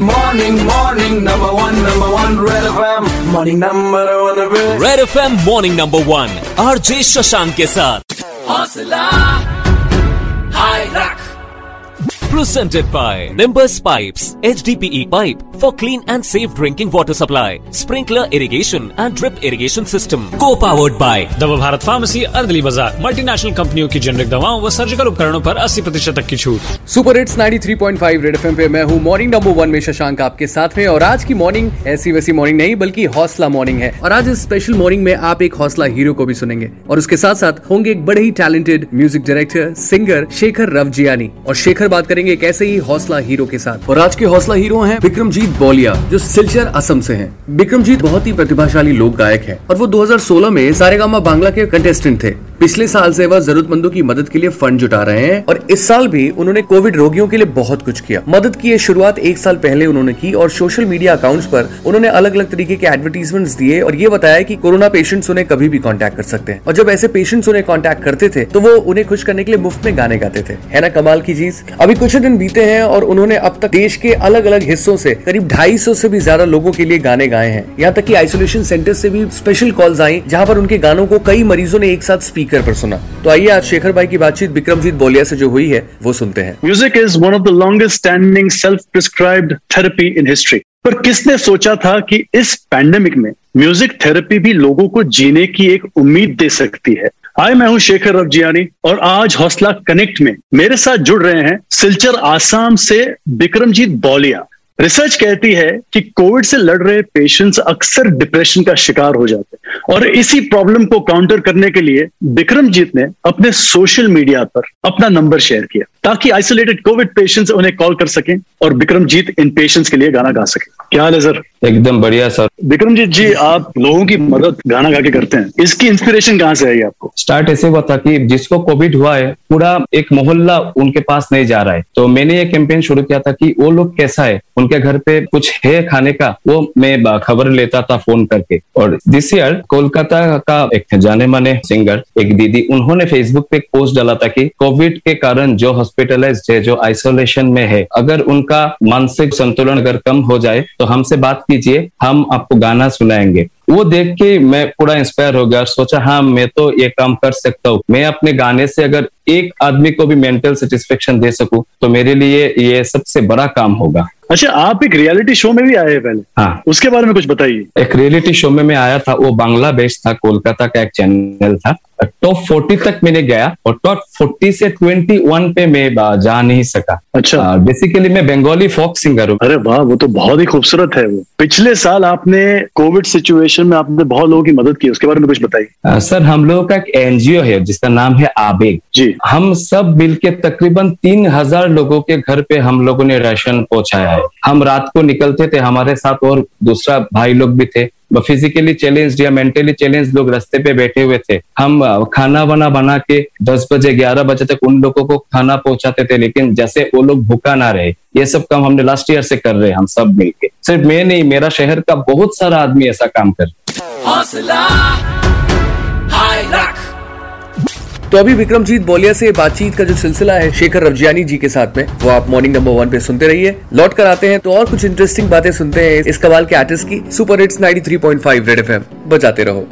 Morning, morning, number one, number one, Red FM. Morning, number one, Red. Red F M morning number one RJ Shashank के साथ हौसला, हाय रख. Presented by Nimbus Pipes HDPE pipe for clean and safe drinking water supply sprinkler irrigation and drip irrigation system. Co-powered by दवा Bharat pharmacy अर्दली बाज़ार multinational कंपनियों की generic दवाओं व सर्जिकल उपकरणों पर 80 प्रतिशत तक की छूट। सुपर हिट्स 93.5 रेड एफएम पे मैं हूँ मॉर्निंग नंबर वन में शशांक आपके साथ में और आज की मॉर्निंग ऐसी वैसी मॉर्निंग नहीं बल्कि हौसला मॉर्निंग है। और आज इस स्पेशल मॉर्निंग में आप एक हौसला हीरो को भी सुनेंगे। और उसके साथ साथ होंगे एक बड़े ही talented music director singer Shekhar Ravjiani और शेखर बात करेंगे एक ऐसे ही हौसला हीरो के साथ। और आज के हौसला हीरो हैं विक्रमजीत बोलिया, जो सिलचर असम से हैं। विक्रमजीत बहुत ही प्रतिभाशाली लोक गायक है। और वो 2016 में सारेगामा बांग्ला के कंटेस्टेंट थे। पिछले साल से वह जरूरतमंदों की मदद के लिए फंड जुटा रहे हैं और इस साल भी उन्होंने कोविड रोगियों के लिए बहुत कुछ किया। मदद की ये शुरुआत एक साल पहले उन्होंने की और सोशल मीडिया अकाउंट्स पर उन्होंने अलग अलग तरीके के एडवर्टीजमेंट्स दिए और ये बताया कि कोरोना पेशेंट्स उन्हें कभी भी कांटेक्ट कर सकते हैं। और जब ऐसे पेशेंट्स उन्हें कांटेक्ट करते थे तो वो उन्हें खुश करने के लिए मुफ़्त में गाने गाते थे। है ना, कमाल की चीज़? अभी कुछ दिन बीते हैं और उन्होंने अब तक देश के अलग अलग हिस्सों से, करीब ढाई से भी ज़्यादा लोगों के लिए गाने गाए हैं। यहाँ तक की आइसोलेशन सेंटर से भी स्पेशल कॉल्स आई, जहाँ पर उनके गानों को कई मरीजों ने एक साथ स्पीकर पर सुना। तो आइए आज शेखर भाई की बातचीत विक्रमजीत बोलिया से जो हुई है, वो सुनते हैं। Music is one of the longest standing self-prescribed therapy in history. पर किसने सोचा था कि इस पैंडेमिक में म्यूज़िक थेरेपी भी लोगों को जीने की एक उम्मीद दे सकती है? हाय मैं हूँ शेखर रवजियानी और आज हौसला कनेक्ट में मेरे साथ जुड़ रहे हैं सिलचर आसाम से विक्रमजीत बौलिया। रिसर्च कहती है कि कोविड से लड़ रहे पेशेंट्स अक्सर डिप्रेशन का शिकार हो जाते हैं। और इसी प्रॉब्लम को काउंटर करने के लिए विक्रमजीत ने अपने सोशल मीडिया पर अपना नंबर शेयर किया ताकि आइसोलेटेड कोविड पेशेंट्स उन्हें कॉल कर सकें और विक्रमजीत इन पेशेंट्स के लिए गाना गा सके। क्या हाल है सर एकदम बढ़िया सर विक्रमजीत जी आप लोगों की मदद गाना गा के करते हैं। इसकी इंस्पिरेशन कहाँ से आई आपको? स्टार्ट ऐसे हुआ था कि जिसको कोविड हुआ है पूरा एक मोहल्ला उनके पास नहीं जा रहा है। तो मैंने ये कैंपेन शुरू किया था कि वो लोग कैसा है? उनके घर पे कुछ है खाने का? वो मैं खबर लेता था फ़ोन करके। और दिस ईयर कोलकाता का एक जाने माने सिंगर एक दीदी, उन्होंने फेसबुक पे पोस्ट डाला था कि कोविड के कारण जो हॉस्पिटलाइज है, जो आइसोलेशन में है, अगर उनका मानसिक संतुलन अगर कम हो जाए तो हमसे बात कीजिए, हम आपको गाना सुनाएँगे। वो देख के मैं पूरा इंस्पायर हो गया और सोचा हाँ मैं तो ये काम कर सकता हूँ। मैं अपने गाने से अगर एक आदमी को भी मेंटल सेटिस्फेक्शन दे सकूँ तो मेरे लिए ये सबसे बड़ा काम होगा। अच्छा आप एक रियलिटी शो में भी आए हैं पहले? हाँ। उसके बारे में कुछ बताइए। एक रियलिटी शो में मैं आया था वो बांग्ला बेस्ड था कोलकाता का एक चैनल था। टॉप 40 तक मैंने गया और टॉप 40 से 21 पे मैं जा नहीं सका। अच्छा। बेसिकली मैं बंगाली फोक सिंगर हूँ। अरे वाह वो तो बहुत ही खूबसूरत है वो। पिछले साल आपने कोविड सिचुएशन में आपने बहुत लोगों की मदद की उसके बारे में कुछ बताइए। सर हम लोगों का एक एनजीओ है जिसका नाम है आबेग। जी। हम सब मिलके तकरीबन तीन हज़ार लोगों के घर पे हम लोगों ने राशन पहुँचाया है। हम रात को निकलते थे, हमारे साथ और दूसरा भाई लोग भी थे। फिजिकली चैलेंज या मेंटली चैलेंज लोग रास्ते पे बैठे हुए थे। हम खाना वाना बना के दस बजे, ग्यारह बजे तक उन लोगों को खाना पहुंचाते थे, लेकिन जैसे वो लोग भूखा ना रहे, ये सब काम हमने लास्ट ईयर से कर रहे हैं, हम सब मिलके सिर्फ़ मैं नहीं, मेरा शहर का बहुत सारा आदमी ऐसा काम कर रहे. तो अभी विक्रमजीत बोलिया से बातचीत का जो सिलसिला है, शेखर रवजियानी जी के साथ में, वो आप मॉर्निंग नंबर वन पे सुनते रहिए। लौट कर आते हैं तो और कुछ इंटरेस्टिंग बातें सुनते हैं इस कवाल के आर्टिस्ट की सुपर हिट्स 93.5 रेड एफएम बजाते रहो।